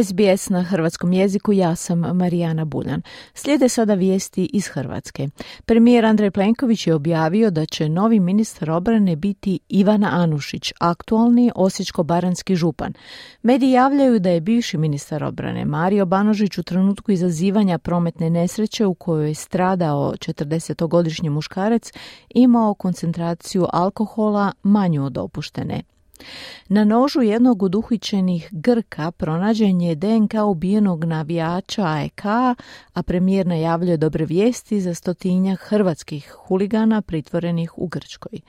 SBS na hrvatskom jeziku, ja sam Marijana Buljan. Slijede sada vijesti iz Hrvatske. Premijer Andrej Plenković je objavio da će novi ministar obrane biti Ivana Anušić, aktualni osječko-baranski župan. Mediji javljaju da je bivši ministar obrane Mario Banožić u trenutku izazivanja prometne nesreće u kojoj je stradao 40-godišnji muškarac imao koncentraciju alkohola manju od opuštene. Na nožu jednog od uhićenih Grka pronađen je DNK ubijenog navijača AEK, a premijer najavljuje dobre vijesti za stotinja hrvatskih huligana pritvorenih u Grčkoj.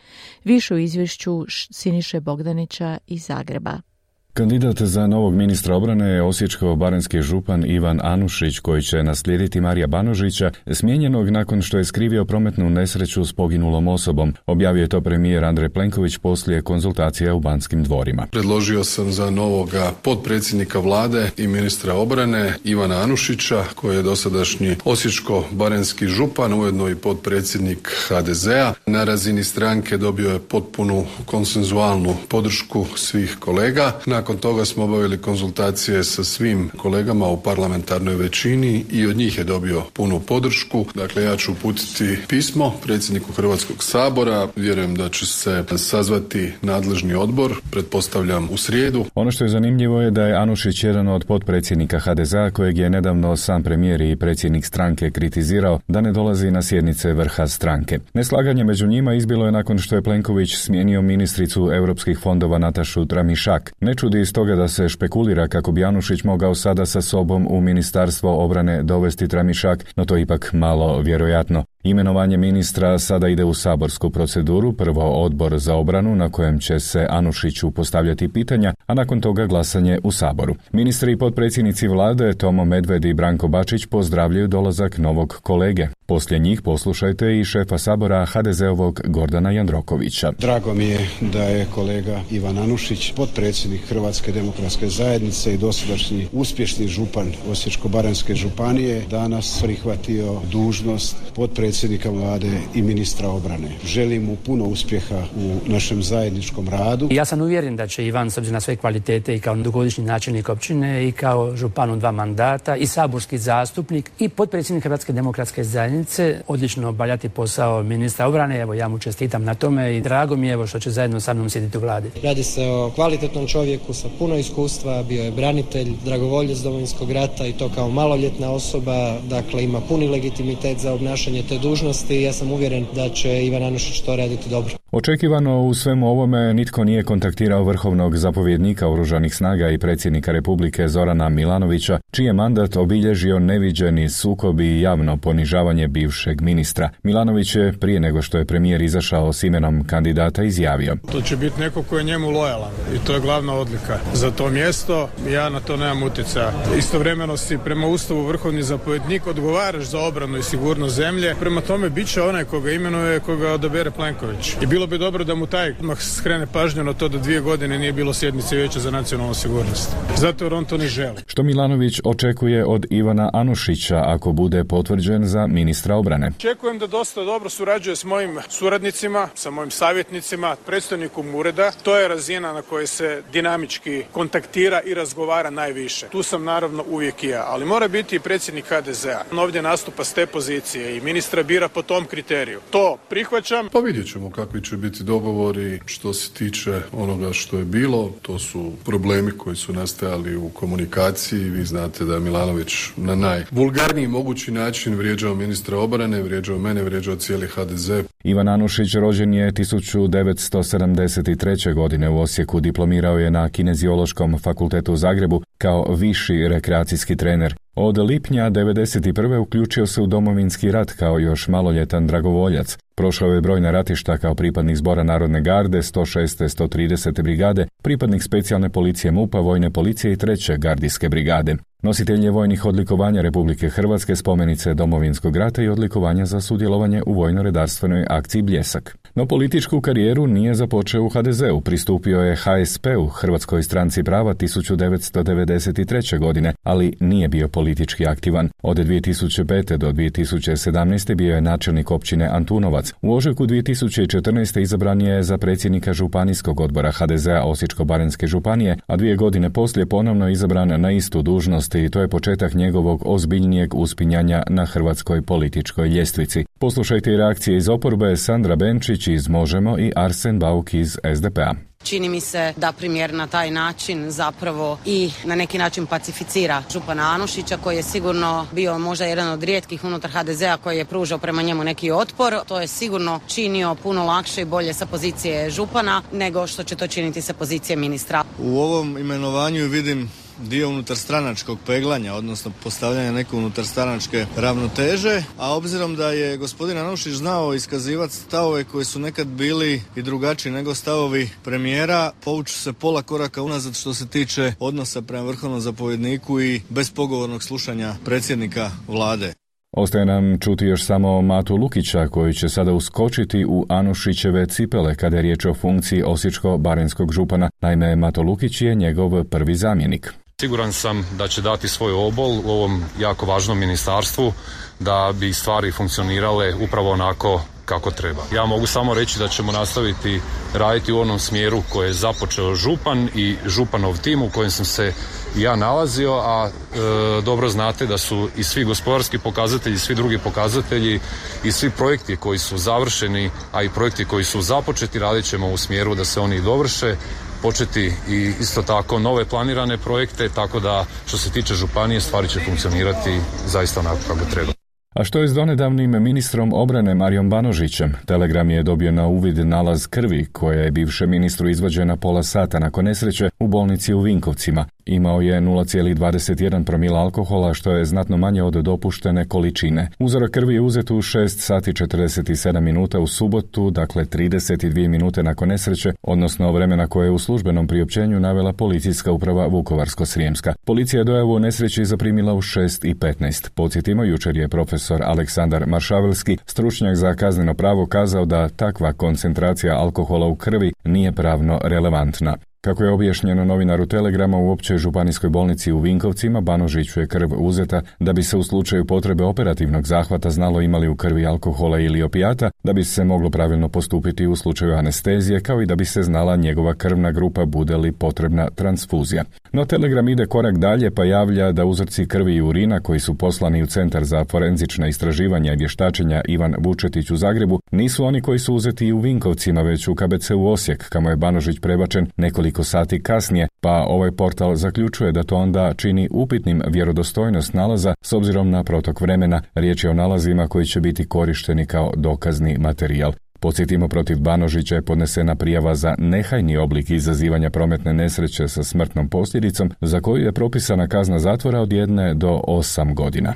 Više u izvješću Siniše Bogdanića iz Zagreba. Kandidat za novog ministra obrane je osječko-baranski župan Ivan Anušić koji će naslijediti Marija Banožića, smijenjenog nakon što je skrivio prometnu nesreću s poginulom osobom. Objavio je to premijer Andrej Plenković poslije konzultacija u Banskim dvorima. Predložio sam za novoga potpredsjednika vlade i ministra obrane Ivana Anušića koji je dosadašnji osječko-baranski župan, ujedno i potpredsjednik HDZ-a. Na razini stranke dobio je potpunu konsenzualnu podršku svih kolega. Na nakon toga smo obavili konzultacije sa svim kolegama u parlamentarnoj većini i od njih je dobio punu podršku. Dakle, ja ću uputiti pismo predsjedniku Hrvatskog sabora. Vjerujem da će se sazvati nadležni odbor, pretpostavljam u srijedu. Ono što je zanimljivo je da je Anušić jedan od potpredsjednika HDZ-a kojeg je nedavno sam premijer i predsjednik stranke kritizirao da ne dolazi na sjednice vrha stranke. Neslaganje među njima izbilo je nakon što je Plenković smijenio ministricu europskih fondova Natašu Tramišak. Ne iz toga da se špekulira kako bi Anušić mogao sada sa sobom u Ministarstvo obrane dovesti Tramišak, no to ipak malo vjerojatno. Imenovanje ministra sada ide u saborsku proceduru, prvo odbor za obranu na kojem će se Anušiću postavljati pitanja, a nakon toga glasanje u saboru. Ministri i potpredsjednici vlade Tomo Medved i Branko Bačić pozdravljaju dolazak novog kolege. Poslije njih poslušajte i šefa sabora HDZ-ovog Gordana Jandrokovića. Drago mi je da je kolega Ivan Anušić, potpredsjednik Hrvatske demokratske zajednice i dosadašnji uspješni župan Osječko-baranjske županije, danas prihvatio dužnost potpredsjednika vlade i ministra obrane. Želim mu puno uspjeha u našem zajedničkom radu. Ja sam uvjeren da će Ivan, s obzirom na sve kvalitete i kao dugogodišnji načelnik općine i kao župan u dva mandata i saborski zastupnik i potpredsjednik Hrvatske demokratske zajednice zajednice, odlično obavljati posao ministra obrane. Evo ja mu čestitam na tome i drago mi je evo što će zajedno sa mnom sjediti u vladi. Radi se o kvalitetnom čovjeku sa puno iskustva, bio je branitelj, dragovoljac Domovinskog rata i to kao maloljetna osoba, dakle ima puni legitimitet za obnašanje te dužnosti i ja sam uvjeren da će Ivan Anušić to raditi dobro. Očekivano u svemu ovome nitko nije kontaktirao vrhovnog zapovjednika Oružanih snaga i predsjednika Republike Zorana Milanovića, čiji je mandat obilježio neviđeni sukob i javno ponižavanje bivšeg ministra. Milanović je, prije nego što je premijer izašao s imenom kandidata, izjavio. To će biti neko ko je njemu lojalan i to je glavna odlika za to mjesto. Ja na to nemam utjecaja. Istovremeno si prema Ustavu vrhovni zapovjednik odgovaraš za obranu i sigurnost zemlje. Prema tome bit će onaj koga imenuje, koga odabere Plenković. I bilo bilo bi dobro da mu taj odmah skrene pažnju na to da dvije godine nije bilo sjednice Vijeća za nacionalnu sigurnost. Zato jer on to ne želi. Što Milanović očekuje od Ivana Anušića ako bude potvrđen za ministra obrane? Očekujem da dosta dobro surađuje s mojim suradnicima, sa mojim savjetnicima, predstavnikom ureda. To je razina na kojoj se dinamički kontaktira i razgovara najviše. Tu sam naravno uvijek i ja, ali mora biti i predsjednik HDZ-a. On ovdje nastupa s te pozicije i ministra bira po tom kriteriju. To prihvaćam. Pa vidjet ćemo kakvi će će biti dogovori što se tiče onoga što je bilo. To su problemi koji su nastajali u komunikaciji. Vi znate da je Milanović na najvulgarniji mogući način vrijeđao ministra obrane, vrijeđao mene, vrijeđao cijeli HDZ. Ivan Anušić rođen je 1973. godine u Osijeku. Diplomirao je na Kineziološkom fakultetu u Zagrebu kao viši rekreacijski trener. Od lipnja 1991. uključio se u domovinski rat kao još maloljetan dragovoljac. Prošao je brojna ratišta kao pripadnik zbora Narodne garde, 106. 130. brigade, pripadnik specijalne policije MUPA, vojne policije i treće gardijske brigade. Nositelj je vojnih odlikovanja Republike Hrvatske, spomenice Domovinskog rata i odlikovanja za sudjelovanje u vojno-redarstvenoj akciji Bljesak. No političku karijeru nije započeo u HDZ-u, pristupio je HSP-u, Hrvatskoj stranci prava 1993. godine, ali nije bio politički aktivan. Od 2005. do 2017. bio je načelnik općine Antunovac. U ožujku 2014. izabran je za predsjednika Županijskog odbora HDZ-a Osječko-Baranjske županije, a dvije godine poslije ponovno izabran na istu dužnost i to je početak njegovog ozbiljnijeg uspinjanja na hrvatskoj političkoj ljestvici. Poslušajte i reakcije iz oporbe Sandra Benčić iz Možemo i Arsen Bauk iz SDP-a. Čini mi se da premijer na taj način zapravo i na neki način pacificira župana Anušića koji je sigurno bio možda jedan od rijetkih unutar HDZ-a koji je pružao prema njemu neki otpor. To je sigurno činio puno lakše i bolje sa pozicije župana nego što će to činiti sa pozicije ministra. U ovom imenovanju vidim dio unutar stranačkog peglanja, odnosno postavljanja neke unutar stranačke ravnoteže, a obzirom da je gospodin Anušić znao iskazivati stavove koji su nekad bili i drugačiji nego stavovi premijera, povuču se pola koraka unazad što se tiče odnosa prema vrhovnom zapovjedniku i bezpogovornog slušanja predsjednika vlade. Ostaje nam čuti još samo Matu Lukića koji će sada uskočiti u Anušićeve cipele kada je riječ o funkciji Osječko-Barenskog župana. Naime, Mato Lukić je njegov prvi zamjenik. Siguran sam da će dati svoj obol u ovom jako važnom ministarstvu da bi stvari funkcionirale upravo onako kako treba. Ja mogu samo reći da ćemo nastaviti raditi u onom smjeru koje je započeo župan i županov tim u kojem sam se ja nalazio, a e, dobro znate da su i svi gospodarski pokazatelji, svi drugi pokazatelji i svi projekti koji su završeni, a i projekti koji su započeti radit ćemo u smjeru da se oni dovrše početi i isto tako nove planirane projekte, tako da što se tiče županije stvari će funkcionirati zaista onako kako treba. A što je s donedavnim ministrom obrane Marijom Banožićem? Telegram je dobio na uvid nalaz krvi koja je bivše ministru izvođena pola sata nakon nesreće u bolnici u Vinkovcima. Imao je 0,21 promila alkohola, što je znatno manje od dopuštene količine. Uzorak krvi je uzet u 6 sati 47 minuta u subotu, dakle 32 minute nakon nesreće, odnosno vremena koje je u službenom priopćenju navela policijska uprava Vukovarsko-Srijemska. Policija je dojavu o nesreći zaprimila u 6 i 15. Podsjetimo, jučer je profesor Aleksandar Maršavelski, stručnjak za kazneno pravo, kazao da takva koncentracija alkohola u krvi nije pravno relevantna. Kako je objašnjeno novinaru Telegrama u općoj županijskoj bolnici u Vinkovcima, Banožiću je krv uzeta da bi se u slučaju potrebe operativnog zahvata znalo imali u krvi alkohola ili opijata, da bi se moglo pravilno postupiti u slučaju anestezije, kao i da bi se znala njegova krvna grupa bude li potrebna transfuzija. No Telegram ide korak dalje pa javlja da uzorci krvi i urina koji su poslani u Centar za forenzična istraživanja i vještačenja Ivan Vučetić u Zagrebu nisu oni koji su uzeti i u Vinkovcima, već u KBC u Osijek, kamo je Banožić prebačen nekoliko nekoliko sati kasnije, pa ovaj portal zaključuje da to onda čini upitnim vjerodostojnost nalaza s obzirom na protok vremena. Riječ je o nalazima koji će biti korišteni kao dokazni materijal. Podsjetimo, protiv Banožića je podnesena prijava za nehajni oblik izazivanja prometne nesreće sa smrtnom posljedicom, za koju je propisana kazna zatvora od jedne do osam godina.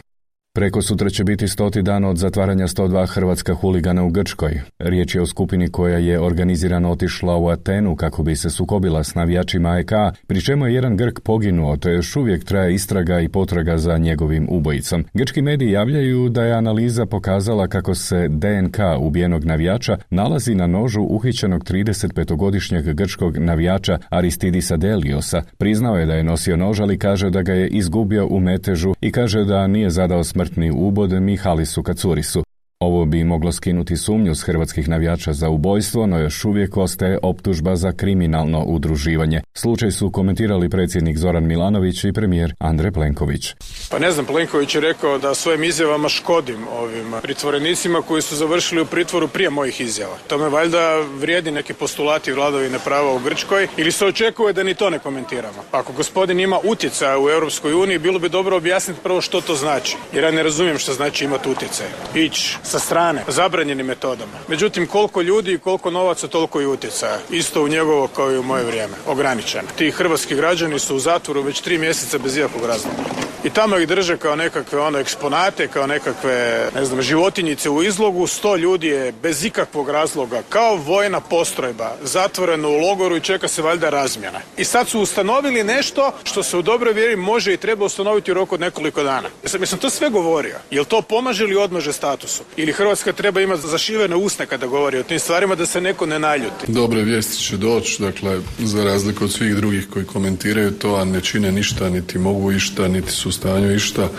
Preko sutra će biti stoti dan od zatvaranja 102 hrvatska huligana u Grčkoj. Riječ je o skupini koja je organizirano otišla u Atenu kako bi se sukobila s navijačima EK, pri čemu je jedan Grk poginuo, te još uvijek traje istraga i potraga za njegovim ubojicom. Grčki mediji javljaju da je analiza pokazala kako se DNK ubijenog navijača nalazi na nožu uhićenog 35-godišnjeg grčkog navijača Aristidisa Deliosa. Priznao je da je nosio nož, ali kaže da ga je izgubio u metežu i kaže da nije zadao smrt smrtni ubod Mihalisu Kacurisu. Ovo bi moglo skinuti sumnju s hrvatskih navijača za ubojstvo, no još uvijek ostaje optužba za kriminalno udruživanje. Slučaj su komentirali predsjednik Zoran Milanović i premijer Andrej Plenković. Pa ne znam, Plenković je rekao da svojim izjavama škodim ovim pritvorenicima koji su završili u pritvoru prije mojih izjava. To me valjda vrijedi neki postulati vladavine prava u Grčkoj ili se očekuje da ni to ne komentiramo. Pa ako gospodin ima utjecaj u Europskoj uniji, bilo bi dobro objasniti prvo što to znači. Jer ja ne razumijem što znači imati utjecaj. Ići sa strane, zabranjenim metodama. Međutim, koliko ljudi i koliko novaca, toliko i utjecaja. Isto u njegovo kao i u moje vrijeme. Ograničeno. Ti hrvatski građani su u zatvoru već tri mjeseca bez ikakvog razloga. I tamo ih drže kao nekakve ono eksponate, kao nekakve, ne znam, životinjice u izlogu. Sto ljudi je bez ikakvog razloga, kao vojna postrojba, zatvoreno u logoru i čeka se valjda razmjena. I sad su ustanovili nešto što se u dobroj vjeri može i treba ustanoviti u roku od nekoliko dana. Ja sam, to sve govorio. Jel to pomaže ili odmaže statusu? Ili Hrvatska treba imati zašivene usne kada govori o tim stvarima da se neko ne naljuti? Dobre vijesti će doći, dakle, za razliku od svih drugih koji komentiraju to, a ne čine ništa, niti mogu išta, niti su u stanju išta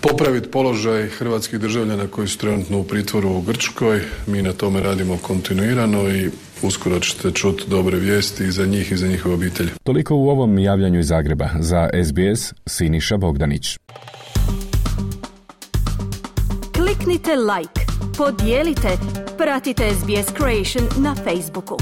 popraviti položaj hrvatskih državljana koji su trenutno u pritvoru u Grčkoj. Mi na tome radimo kontinuirano i uskoro ćete čuti dobre vijesti i za njih i za njihove obitelji. Toliko u ovom javljanju iz Zagreba. Za SBS Siniša Bogdanić. Kliknite like, podijelite, pratite SBS Creation na Facebooku.